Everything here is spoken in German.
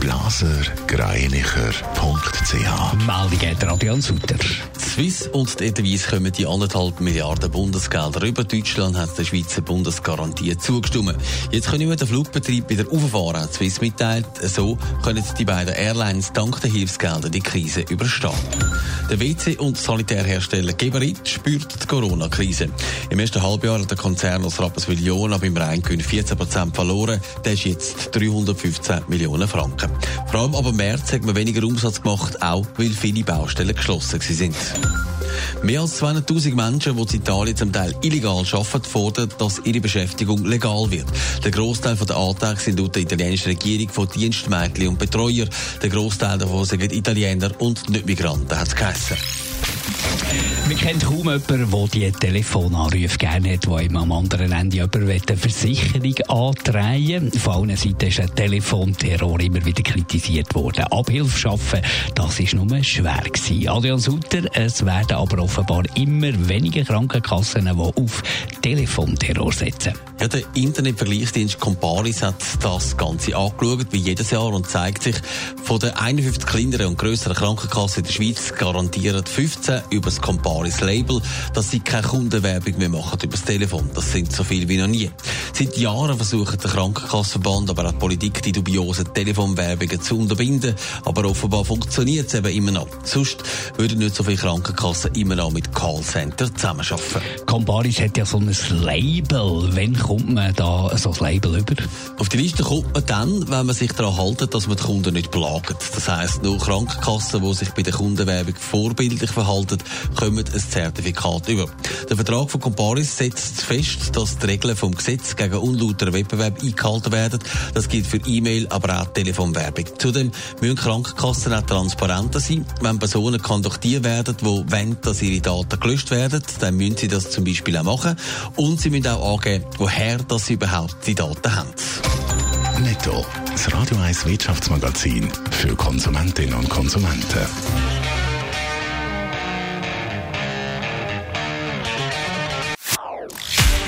blasergreinicher.ch Meldung hat Adrian Sutter. Swiss und die Edelweiss kommen die anderthalb Milliarden Bundesgelder über. Deutschland hat der Schweizer Bundesgarantie zugestimmt. Jetzt können wir den Flugbetrieb wieder auffahren, hat Swiss mitteilt. So können die beiden Airlines dank der Hilfsgelder die Krise überstehen. Der WC- und Sanitärhersteller Geberit spürt die Corona-Krise. Im ersten Halbjahr hat der Konzern aus Rapperswil-Jona beim Rheingewinn 14% verloren. Der ist jetzt 315 Millionen Franken. Vor allem aber März hat man weniger Umsatz gemacht, auch weil viele Baustellen geschlossen sind. Mehr als 200.000 Menschen, die in Italien zum Teil illegal arbeiten, fordern, dass ihre Beschäftigung legal wird. Der Großteil der Anträge sind laut der italienischen Regierung von Dienstmädchen und Betreuer. Der Großteil davon sind Italiener und nicht Migranten, hat es geheißen. Wir kennen kaum jemanden, der die Telefonanrufe gerne hat, der ihm am anderen Ende jemand eine Versicherung antreiben Von allen Seiten ist ein Telefonterror immer wieder kritisiert worden. Abhilfe schaffen, das ist nur schwer gewesen. Adrian Sutter, es werden aber offenbar immer weniger Krankenkassen, die auf Telefonterror setzen. Ja, der Internetvergleichsdienst Comparis hat das Ganze angeschaut, wie jedes Jahr, und zeigt sich, von den 51 kleineren und grösseren Krankenkassen in der Schweiz garantieren 15 über das Comparis Label, dass sie keine Kundenwerbung mehr machen über das Telefon. Das sind so viel wie noch nie. Seit Jahren versucht der Krankenkassenverband, aber auch die Politik, die dubiosen Telefonwerbungen zu unterbinden. Aber offenbar funktioniert es eben immer noch. Sonst würden nicht so viele Krankenkassen immer noch mit Callcenter zusammenarbeiten. Comparis hat ja so ein Label. Wann kommt man da so ein Label über? Auf die Liste kommt man dann, wenn man sich daran hält, dass man die Kunden nicht plagt. Das heisst, nur Krankenkassen, die sich bei der Kundenwerbung vorbildlich verhalten, kommen ein Zertifikat über. Der Vertrag von Comparis setzt fest, dass die Regeln vom Gesetz gegen unlauter Wettbewerb eingehalten werden. Das gilt für E-Mail, aber auch Telefonwerbung. Zudem müssen Krankenkassen auch transparenter sein. Wenn Personen kontaktiert werden, die wollen, dass ihre Daten gelöscht werden, dann müssen sie das zum Beispiel auch machen. Und sie müssen auch angeben, woher dass sie überhaupt die Daten haben. Netto, das Radio 1 Wirtschaftsmagazin für Konsumentinnen und Konsumenten.